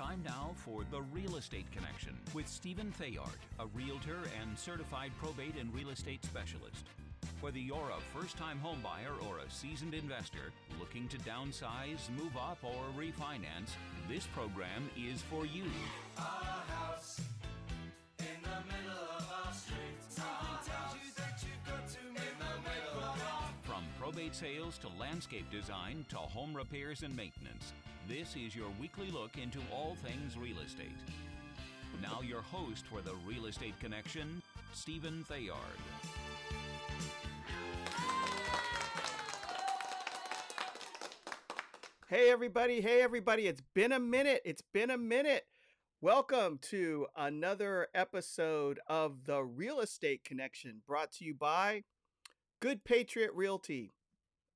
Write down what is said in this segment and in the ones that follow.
time now for The Real Estate Connection with Stephen Theard, a realtor and certified probate and real estate specialist. Whether you're a first time homebuyer or a seasoned investor looking to downsize, move up, or refinance, this program is for you. Our house in the middle of our street. Something tells you that you've got to in the middle of our From probate sales to landscape design to home repairs and maintenance, this is your weekly look into all things real estate. Now, your host for the Real Estate Connection, Stephen Theard. Hey, everybody. Hey, everybody. It's been a minute. It's been a minute. Welcome to another episode of The Real Estate Connection brought to you by Good Patriot Realty.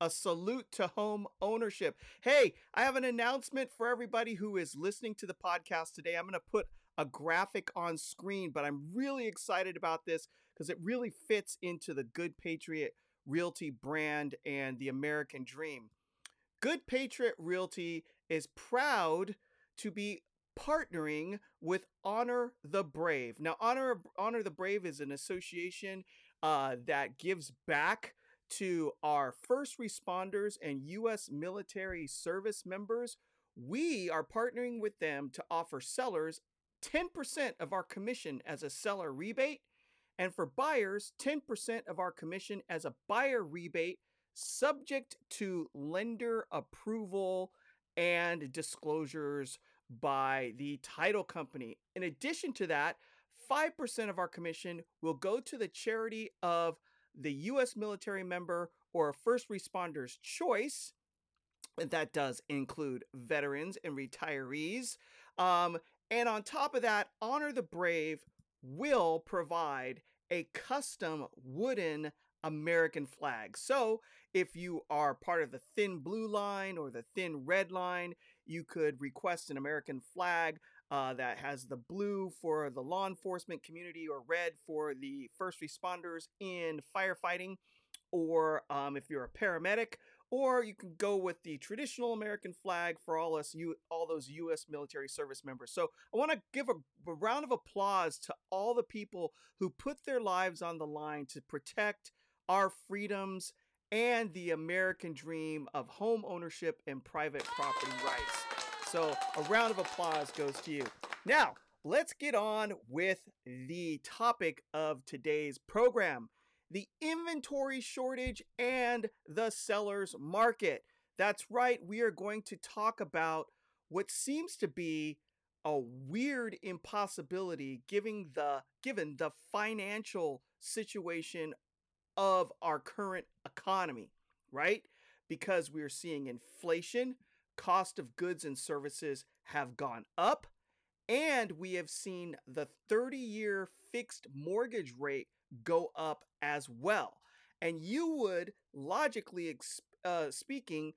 A salute to home ownership. Hey, I have an announcement for everybody who is listening to the podcast today. I'm going to put a graphic on screen, but I'm really excited about this because it really fits into the Good Patriot Realty brand and the American dream. Good Patriot Realty is proud to be partnering with Honor the Brave. Now, Honor Honor the Brave is an association uh, that gives back to our first responders and U.S. military service members. We are partnering with them to offer sellers 10% of our commission as a seller rebate, and for buyers, 10% of our commission as a buyer rebate subject to lender approval and disclosures by the title company. In addition to that, 5% of our commission will go to the charity of the U.S. military member or a first responder's choice. That does include veterans and retirees. Um, and on top of that, Honor the Brave will provide a custom wooden American flag. So, if you are part of the thin blue line or the thin red line, you could request an American flag uh, that has the blue for the law enforcement community or red for the first responders in firefighting. Or um, if you're a paramedic, or you can go with the traditional American flag for all us, you all those U.S. military service members. So I want to give a, a round of applause to all the people who put their lives on the line to protect our freedoms and the American dream of home ownership and private property rights. So, a round of applause goes to you. Now, let's get on with the topic of today's program the inventory shortage and the seller's market. That's right, we are going to talk about what seems to be a weird impossibility given the given the financial situation of our current economy, right? Because we are seeing inflation, cost of goods and services have gone up, and we have seen the 30 year fixed mortgage rate go up as well. And you would, logically uh, speaking,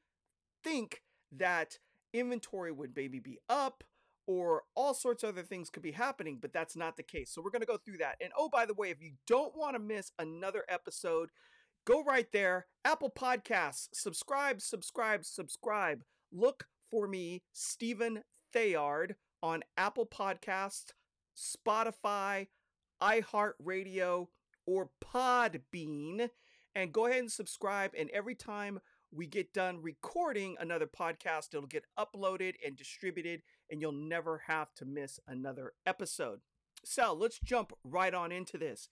think that inventory would maybe be up or all sorts of other things could be happening, but that's not the case. So we're going to go through that. And oh, by the way, if you don't want to miss another episode, go right there, Apple Podcasts, subscribe, subscribe, subscribe. Look for me, Stephen Theard, on Apple Podcasts, Spotify, iHeartRadio, or Podbean. And go ahead and subscribe. And every time we get done recording another podcast, it'll get uploaded and distributed, and you'll never have to miss another episode. So let's jump right on into this.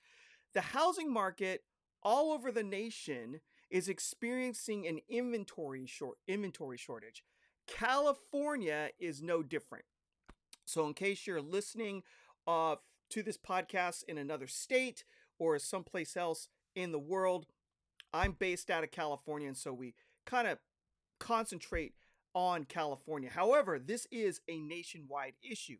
The housing market all over the nation is experiencing an inventory short inventory shortage. California is no different. So in case you're listening uh, to this podcast in another state or someplace else in the world, I'm based out of California, and so we kind of concentrate on California. However, this is a nationwide issue.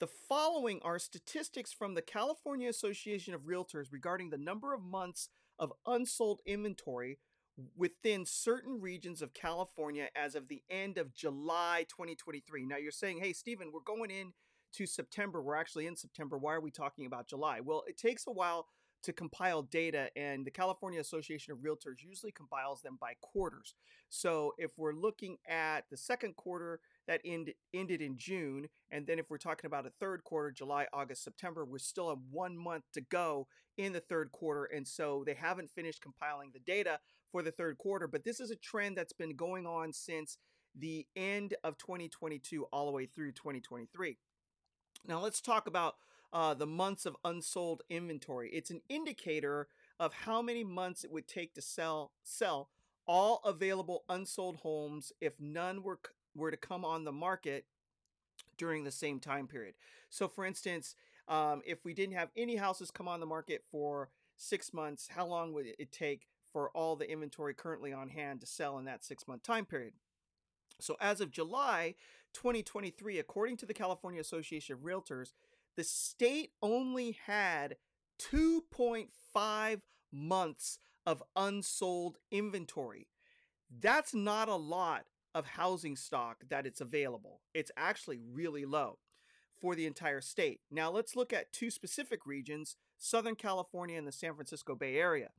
The following are statistics from the California Association of Realtors regarding the number of months of unsold inventory within certain regions of California as of the end of July 2023. Now you're saying, hey, Stephen, we're going in to September. We're actually in September. Why are we talking about July? Well, it takes a while to compile data, and the California Association of Realtors usually compiles them by quarters. So if we're looking at the second quarter that end, ended in June, and then if we're talking about a third quarter, July, August, September, we're still have one month to go in the third quarter, and so they haven't finished compiling the data for the third quarter. But this is a trend that's been going on since the end of 2022 all the way through 2023. Now let's talk about uh, the months of unsold inventory. It's an indicator of how many months it would take to sell sell all available unsold homes if none were were to come on the market during the same time period. So, for instance, um, if we didn't have any houses come on the market for six months, how long would it take for all the inventory currently on hand to sell in that six month time period? So, as of July 2023, according to the California Association of Realtors, the state only had 2.5 months of unsold inventory. That's not a lot of housing stock that it's available. It's actually really low for the entire state. Now, let's look at two specific regions Southern California and the San Francisco Bay Area.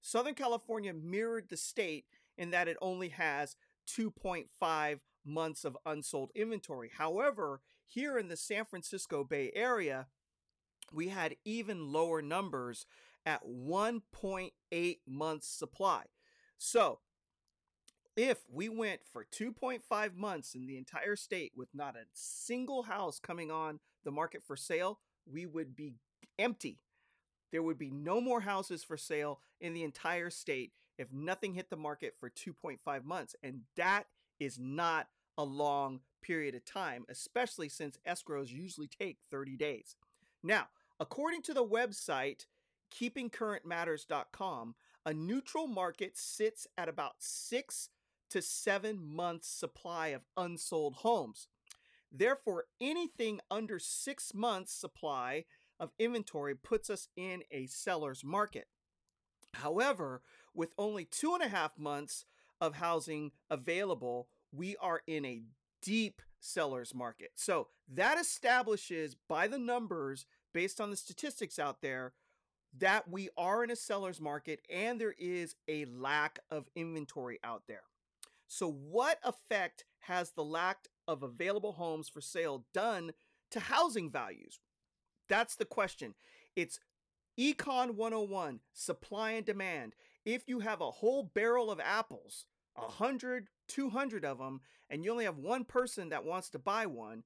Southern California mirrored the state in that it only has 2.5 months of unsold inventory. However, here in the San Francisco Bay Area, we had even lower numbers at 1.8 months supply. So, if we went for 2.5 months in the entire state with not a single house coming on the market for sale, we would be empty. There would be no more houses for sale in the entire state if nothing hit the market for 2.5 months. And that is not a long period of time, especially since escrows usually take 30 days. Now, according to the website keepingcurrentmatters.com, a neutral market sits at about six to seven months' supply of unsold homes. Therefore, anything under six months' supply of inventory puts us in a seller's market. However, with only two and a half months of housing available, we are in a deep seller's market. So that establishes by the numbers, based on the statistics out there, that we are in a seller's market and there is a lack of inventory out there. So, what effect has the lack of available homes for sale done to housing values? That's the question. It's Econ 101, supply and demand. If you have a whole barrel of apples, 100, 200 of them, and you only have one person that wants to buy one,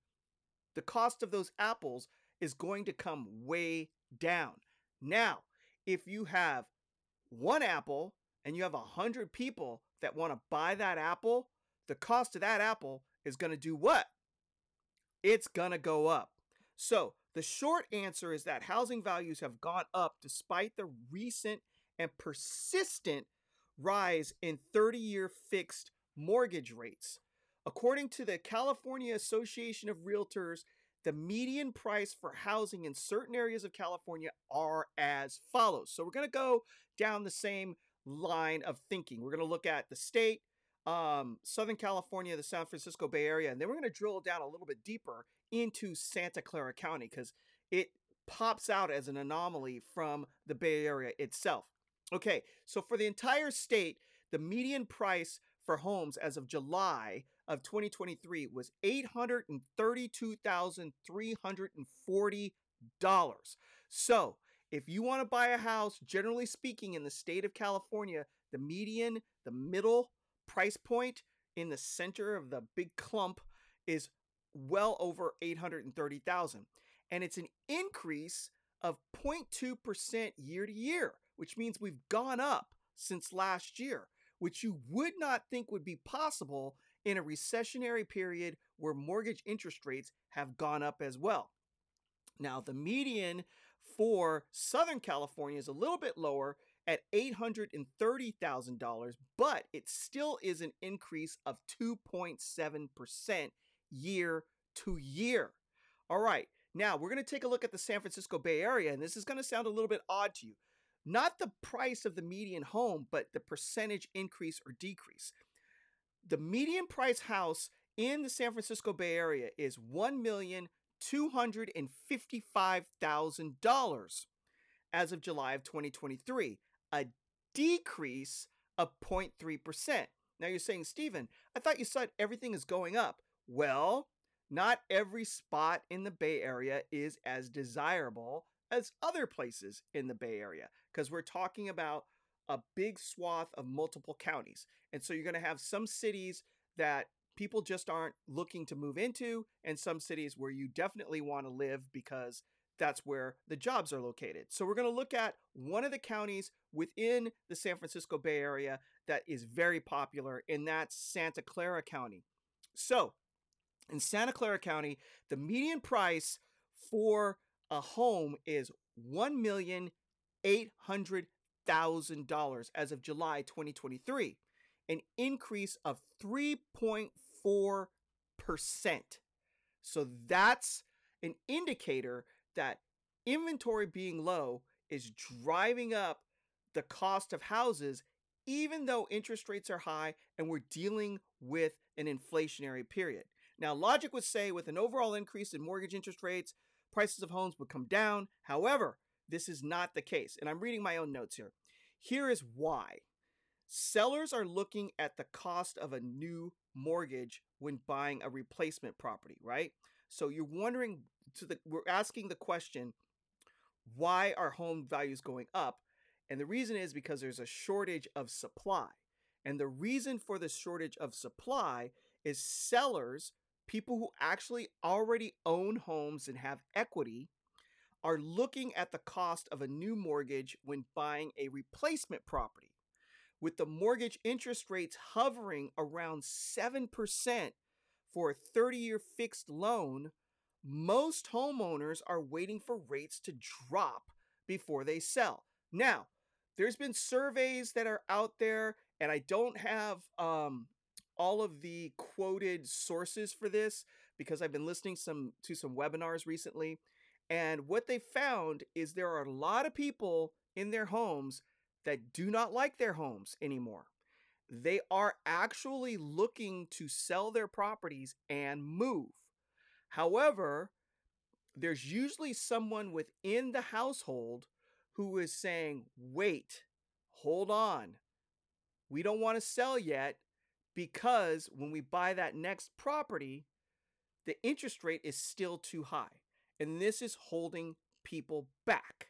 the cost of those apples is going to come way down. Now, if you have one apple and you have 100 people that want to buy that apple, the cost of that apple is going to do what? It's going to go up. So, the short answer is that housing values have gone up despite the recent and persistent rise in 30 year fixed mortgage rates. According to the California Association of Realtors, the median price for housing in certain areas of California are as follows. So we're going to go down the same line of thinking. We're going to look at the state, um, Southern California, the San Francisco Bay Area, and then we're going to drill down a little bit deeper into Santa Clara County because it pops out as an anomaly from the Bay Area itself. Okay, so for the entire state, the median price for homes as of July of 2023 was $832,340. So if you want to buy a house, generally speaking, in the state of California, the median, the middle price point in the center of the big clump is well over 830,000 and it's an increase of 0.2% year to year, which means we've gone up since last year, which you would not think would be possible in a recessionary period where mortgage interest rates have gone up as well. Now, the median for Southern California is a little bit lower at $830,000, but it still is an increase of 2.7% year to year. All right, now we're going to take a look at the San Francisco Bay Area, and this is going to sound a little bit odd to you. Not the price of the median home, but the percentage increase or decrease. The median price house in the San Francisco Bay Area is one million two hundred and fifty-five thousand dollars, as of July of 2023, a decrease of 0.3%. Now you're saying, Stephen, I thought you said everything is going up. Well, not every spot in the Bay Area is as desirable as other places in the Bay Area because we're talking about a big swath of multiple counties. And so you're going to have some cities that people just aren't looking to move into, and some cities where you definitely want to live because that's where the jobs are located. So we're going to look at one of the counties within the San Francisco Bay Area that is very popular, and that's Santa Clara County. So in Santa Clara County, the median price for a home is one million eight hundred thousand dollars as of July 2023, an increase of 3.4 percent. So that's an indicator that inventory being low is driving up the cost of houses, even though interest rates are high and we're dealing with an inflationary period. Now, logic would say with an overall increase in mortgage interest rates, prices of homes would come down. However, this is not the case. And I'm reading my own notes here. Here is why. Sellers are looking at the cost of a new mortgage when buying a replacement property, right? So you're wondering to the we're asking the question why are home values going up? And the reason is because there's a shortage of supply. And the reason for the shortage of supply is sellers, people who actually already own homes and have equity, are looking at the cost of a new mortgage when buying a replacement property. With the mortgage interest rates hovering around 7% for a 30 year fixed loan, most homeowners are waiting for rates to drop before they sell. Now, there's been surveys that are out there, and I don't have um, all of the quoted sources for this because I've been listening some to some webinars recently. And what they found is there are a lot of people in their homes that do not like their homes anymore. They are actually looking to sell their properties and move. However, there's usually someone within the household who is saying, wait, hold on. We don't want to sell yet because when we buy that next property, the interest rate is still too high. And this is holding people back.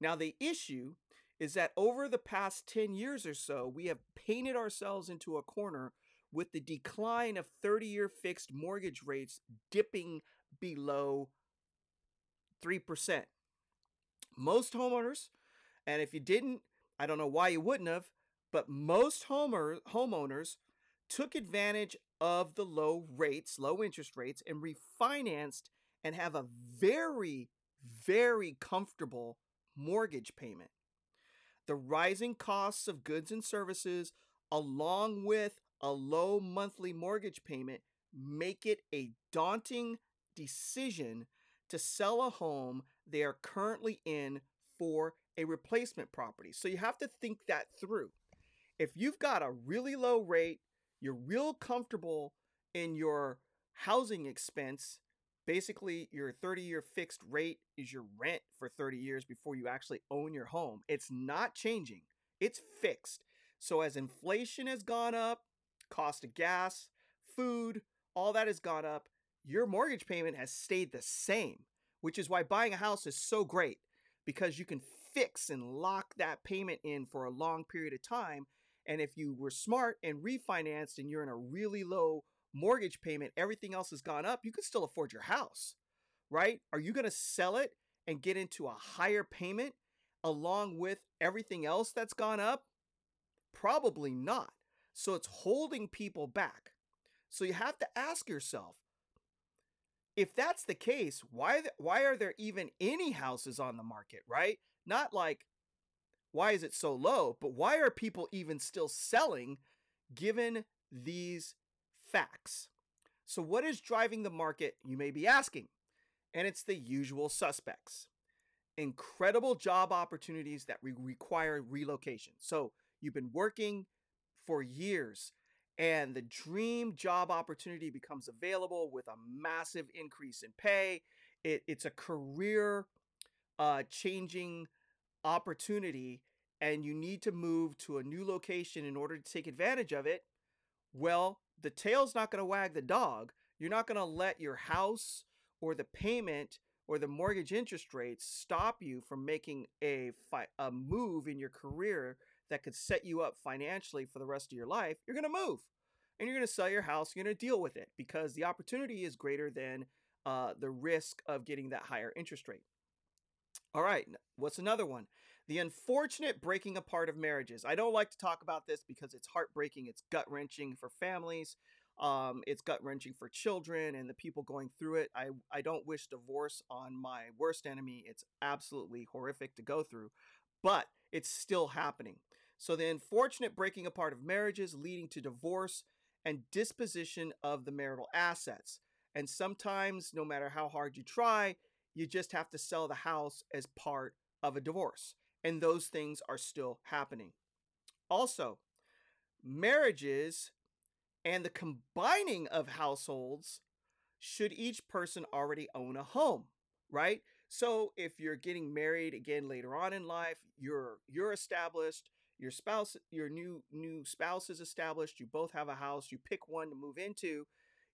Now, the issue is that over the past 10 years or so, we have painted ourselves into a corner with the decline of 30 year fixed mortgage rates dipping below 3%. Most homeowners, and if you didn't, I don't know why you wouldn't have, but most homeowners took advantage of the low rates, low interest rates, and refinanced and have a very, very comfortable mortgage payment. The rising costs of goods and services, along with a low monthly mortgage payment, make it a daunting decision to sell a home they are currently in for a replacement property. So you have to think that through. If you've got a really low rate, you're real comfortable in your housing expense, basically your 30 year fixed rate is your rent for 30 years before you actually own your home. It's not changing, it's fixed. So as inflation has gone up, cost of gas, food, all that has gone up, your mortgage payment has stayed the same, which is why buying a house is so great because you can fix and lock that payment in for a long period of time. And if you were smart and refinanced and you're in a really low mortgage payment, everything else has gone up, you could still afford your house, right? Are you going to sell it and get into a higher payment along with everything else that's gone up? Probably not. So it's holding people back. So you have to ask yourself if that's the case, why why are there even any houses on the market, right? Not like why is it so low, but why are people even still selling given these facts? So what is driving the market, you may be asking? And it's the usual suspects. Incredible job opportunities that re- require relocation. So you've been working for years and the dream job opportunity becomes available with a massive increase in pay. It, it's a career uh, changing opportunity and you need to move to a new location in order to take advantage of it, well, the tail's not going to wag the dog. You're not going to let your house or the payment or the mortgage interest rates stop you from making a fi- a move in your career that could set you up financially for the rest of your life. You're going to move and you're going to sell your house. You're going to deal with it because the opportunity is greater than uh, the risk of getting that higher interest rate. All right, what's another one? The unfortunate breaking apart of marriages. I don't like to talk about this because it's heartbreaking, it's gut wrenching for families, um, it's gut wrenching for children and the people going through it. I, I don't wish divorce on my worst enemy. It's absolutely horrific to go through, but it's still happening. So, the unfortunate breaking apart of marriages leading to divorce and disposition of the marital assets. And sometimes, no matter how hard you try, you just have to sell the house as part of a divorce. And those things are still happening. Also, marriages and the combining of households should each person already own a home, right? So if you're getting married again later on in life, you're you're established, your spouse your new new spouse is established, you both have a house, you pick one to move into,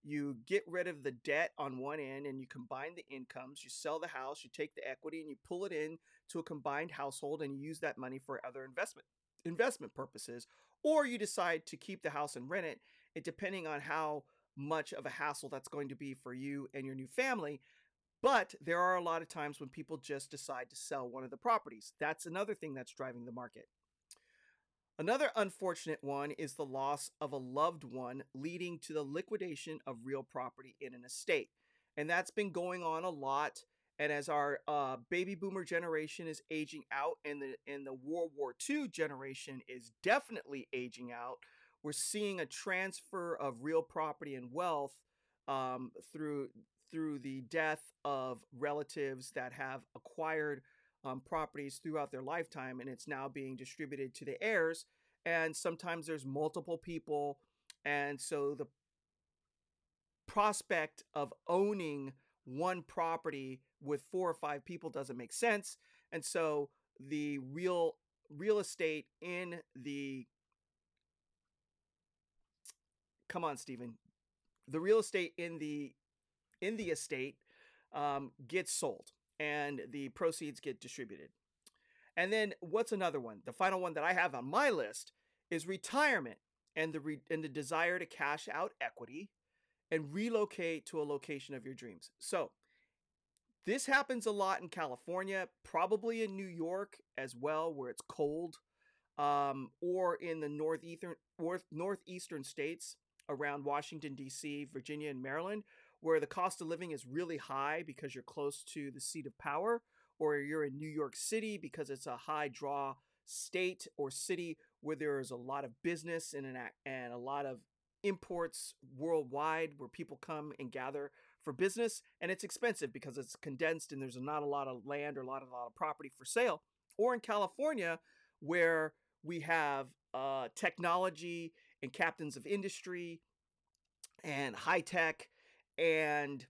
you get rid of the debt on one end and you combine the incomes, you sell the house, you take the equity and you pull it in to a combined household and you use that money for other investment investment purposes or you decide to keep the house and rent it, it depending on how much of a hassle that's going to be for you and your new family. But there are a lot of times when people just decide to sell one of the properties. That's another thing that's driving the market. Another unfortunate one is the loss of a loved one, leading to the liquidation of real property in an estate. And that's been going on a lot. And as our uh, baby boomer generation is aging out, and the and the World War II generation is definitely aging out, we're seeing a transfer of real property and wealth um, through through the death of relatives that have acquired um, properties throughout their lifetime, and it's now being distributed to the heirs. And sometimes there's multiple people, and so the prospect of owning one property with four or five people doesn't make sense. And so the real real estate in the come on, Stephen, the real estate in the in the estate um, gets sold and the proceeds get distributed. And then what's another one? The final one that I have on my list is retirement and the re- and the desire to cash out equity and relocate to a location of your dreams. So, this happens a lot in California, probably in New York as well where it's cold. Um, or in the northeastern north, northeastern states around Washington D.C., Virginia, and Maryland, where the cost of living is really high because you're close to the seat of power, or you're in New York City because it's a high draw state or city where there is a lot of business and an, and a lot of imports worldwide where people come and gather for business and it's expensive because it's condensed and there's not a lot of land or a lot of, a lot of property for sale. Or in California where we have uh, technology and captains of industry and high tech and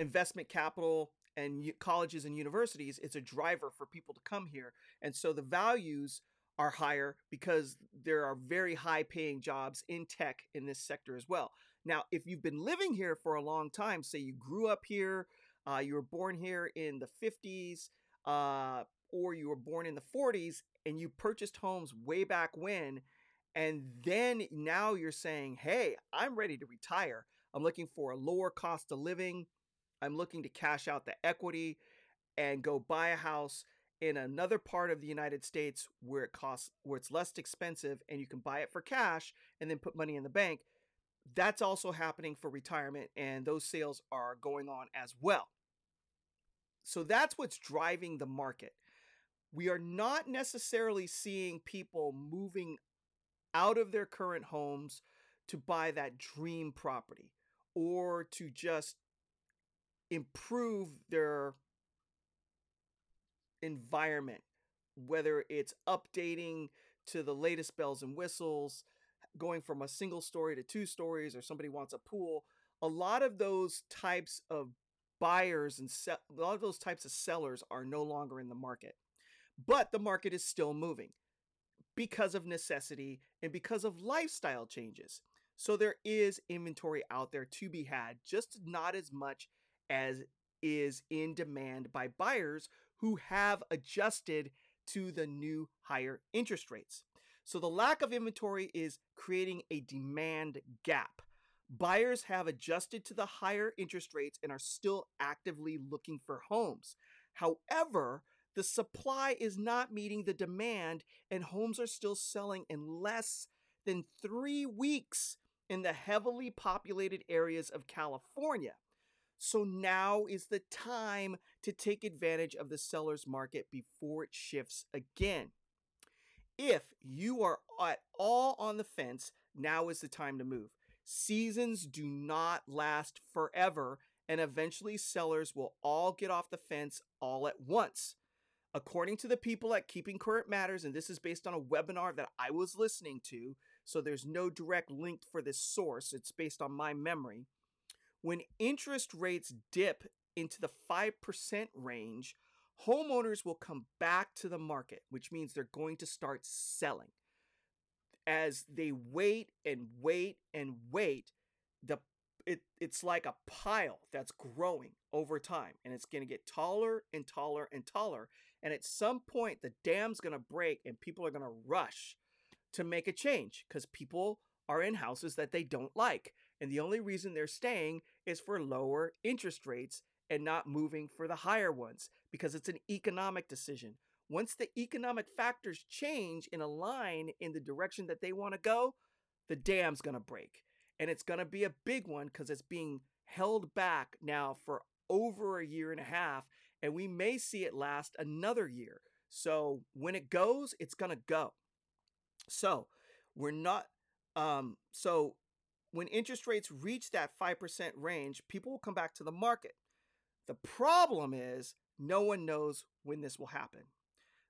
investment capital and colleges and universities it's a driver for people to come here and so the values are higher because there are very high paying jobs in tech in this sector as well. Now if you've been living here for a long time say you grew up here uh, you were born here in the 50s uh, or you were born in the 40s and you purchased homes way back when and then now you're saying hey i'm ready to retire i'm looking for a lower cost of living I'm looking to cash out the equity and go buy a house in another part of the United States where it costs where it's less expensive and you can buy it for cash and then put money in the bank. That's also happening for retirement and those sales are going on as well. So that's what's driving the market. We are not necessarily seeing people moving out of their current homes to buy that dream property or to just improve their environment, whether it's updating to the latest bells and whistles, going from a single story to two stories, or somebody wants a pool. A lot of those types of buyers and se- a lot of those types of sellers are no longer in the market. but the market is still moving because of necessity and because of lifestyle changes. So there is inventory out there to be had, just not as much as is in demand by buyers who have adjusted to the new higher interest rates. So the lack of inventory is creating a demand gap. Buyers have adjusted to the higher interest rates and are still actively looking for homes. However, the supply is not meeting the demand, and homes are still selling in less than three weeks in the heavily populated areas of California. So now is the time to take advantage of the seller's market before it shifts again. If you are at all on the fence, now is the time to move. Seasons do not last forever, and eventually sellers will all get off the fence all at once. According to the people at Keeping Current Matters, and this is based on a webinar that I was listening to, so there's no direct link for this source, it's based on my memory. When interest rates dip into the 5% range, homeowners will come back to the market, which means they're going to start selling. As they wait and wait and wait, the it, it's like a pile that's growing over time and it's going to get taller and taller and taller and at some point the dam's going to break and people are going to rush to make a change because people are in houses that they don't like and the only reason they're staying is for lower interest rates and not moving for the higher ones because it's an economic decision. Once the economic factors change in a line in the direction that they want to go, the dam's going to break. And it's going to be a big one because it's being held back now for over a year and a half. And we may see it last another year. So when it goes, it's going to go. So we're not, um, so when interest rates reach that 5% range, people will come back to the market. The problem is no one knows when this will happen.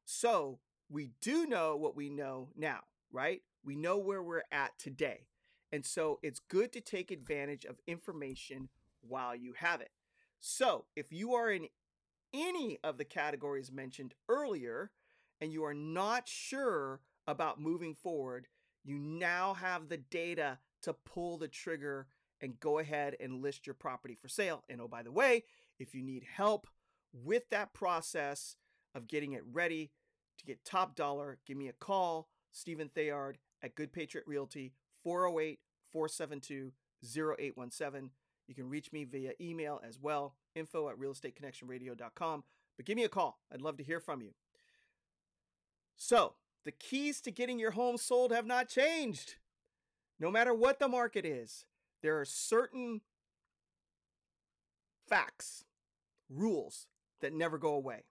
So we do know what we know now, right? We know where we're at today. And so it's good to take advantage of information while you have it. So if you are in any of the categories mentioned earlier and you are not sure about moving forward, you now have the data to pull the trigger and go ahead and list your property for sale. And oh, by the way, if you need help with that process of getting it ready to get top dollar, give me a call, Stephen Theard at Good Patriot Realty, 408 472 0817. You can reach me via email as well, info at realestateconnectionradio.com. But give me a call. I'd love to hear from you. So, the keys to getting your home sold have not changed. No matter what the market is, there are certain facts, rules that never go away.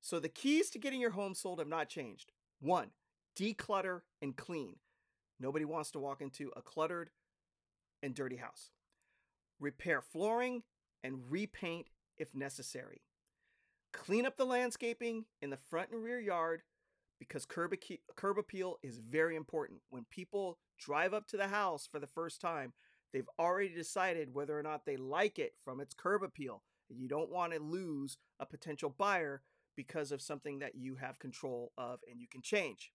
So the keys to getting your home sold have not changed. One, declutter and clean. Nobody wants to walk into a cluttered and dirty house. Repair flooring and repaint if necessary. Clean up the landscaping in the front and rear yard because curb, curb appeal is very important. When people drive up to the house for the first time, they've already decided whether or not they like it from its curb appeal. You don't want to lose a potential buyer because of something that you have control of and you can change.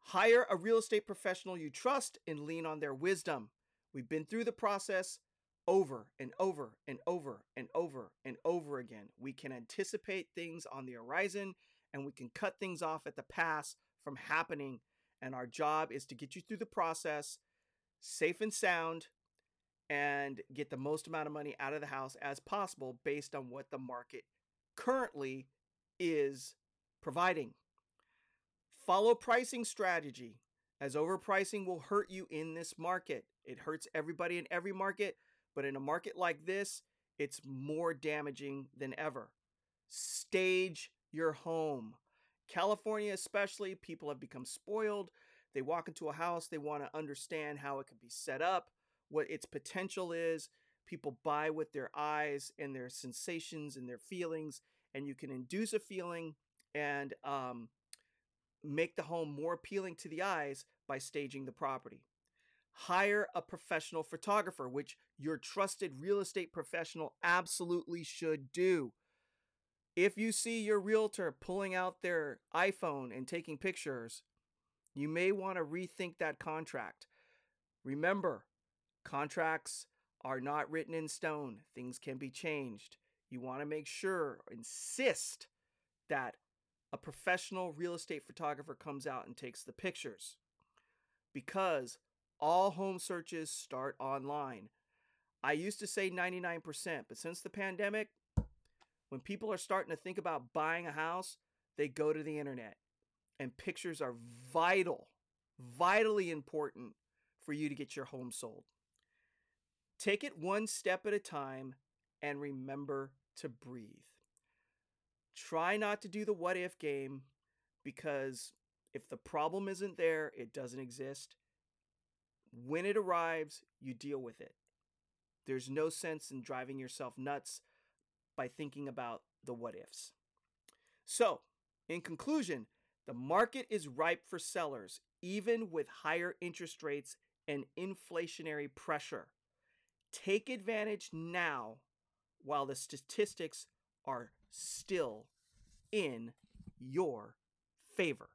Hire a real estate professional you trust and lean on their wisdom. We've been through the process over and over and over and over and over again. We can anticipate things on the horizon and we can cut things off at the pass from happening. And our job is to get you through the process safe and sound and get the most amount of money out of the house as possible based on what the market currently is providing. Follow pricing strategy, as overpricing will hurt you in this market. It hurts everybody in every market, but in a market like this, it's more damaging than ever. Stage your home. California, especially, people have become spoiled. They walk into a house, they want to understand how it can be set up what its potential is. People buy with their eyes and their sensations and their feelings, and you can induce a feeling and um, make the home more appealing to the eyes by staging the property. Hire a professional photographer, which your trusted real estate professional absolutely should do. If you see your realtor pulling out their iPhone and taking pictures, you may want to rethink that contract. Remember, contracts are not written in stone, things can be changed. You want to make sure, insist that a professional real estate photographer comes out and takes the pictures because all home searches start online. I used to say 99%, but since the pandemic, when people are starting to think about buying a house, they go to the internet. And pictures are vital, vitally important for you to get your home sold. Take it one step at a time and remember to breathe. Try not to do the what if game because if the problem isn't there, it doesn't exist. When it arrives, you deal with it. There's no sense in driving yourself nuts by thinking about the what ifs. So, in conclusion, the market is ripe for sellers, even with higher interest rates and inflationary pressure. Take advantage now while the statistics are still in your favor.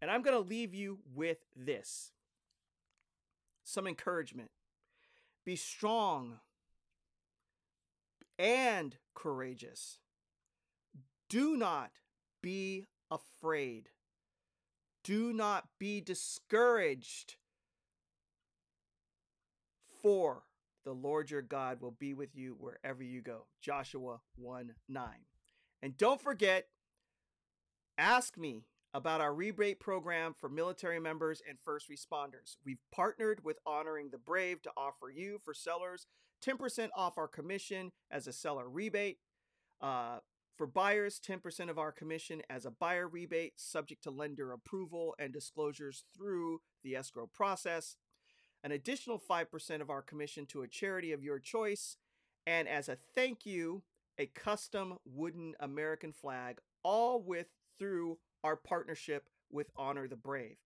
And I'm going to leave you with this some encouragement. Be strong and courageous. Do not be afraid. Do not be discouraged. For the Lord your God will be with you wherever you go. Joshua 1 9. And don't forget, ask me about our rebate program for military members and first responders. We've partnered with Honoring the Brave to offer you, for sellers, 10% off our commission as a seller rebate. Uh, for buyers, 10% of our commission as a buyer rebate, subject to lender approval and disclosures through the escrow process. An additional 5% of our commission to a charity of your choice. And as a thank you, a custom wooden American flag, all with through our partnership with Honor the Brave.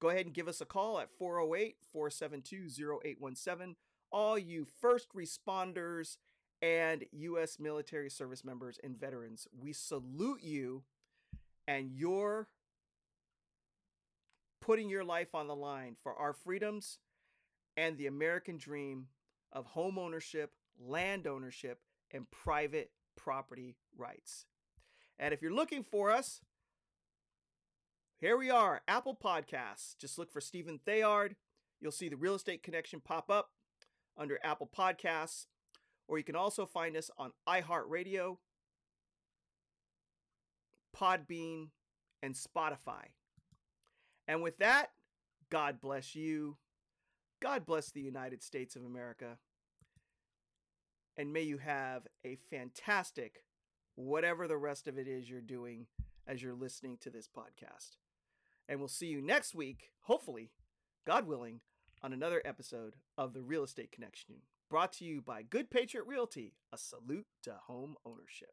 Go ahead and give us a call at 408 472 0817. All you first responders and U.S. military service members and veterans, we salute you and you're putting your life on the line for our freedoms and the American dream of home ownership, land ownership, and private property rights. And if you're looking for us, here we are, Apple Podcasts. Just look for Stephen Theard. You'll see the Real Estate Connection pop up under Apple Podcasts, or you can also find us on iHeartRadio, Podbean, and Spotify. And with that, God bless you. God bless the United States of America. And may you have a fantastic, whatever the rest of it is you're doing as you're listening to this podcast. And we'll see you next week, hopefully, God willing, on another episode of The Real Estate Connection, brought to you by Good Patriot Realty, a salute to home ownership.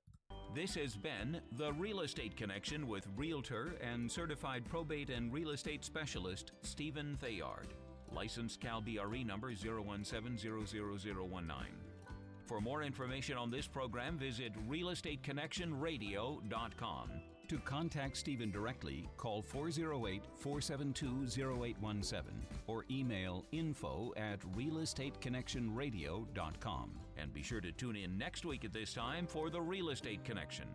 This has been The Real Estate Connection with Realtor and Certified Probate and Real Estate Specialist Stephen Theard. Licensed Cal BRE number 0170019. For more information on this program, visit realestateconnectionradio.com. To contact Stephen directly, call 408 472 0817 or email info at realestateconnectionradio.com. And be sure to tune in next week at this time for The Real Estate Connection.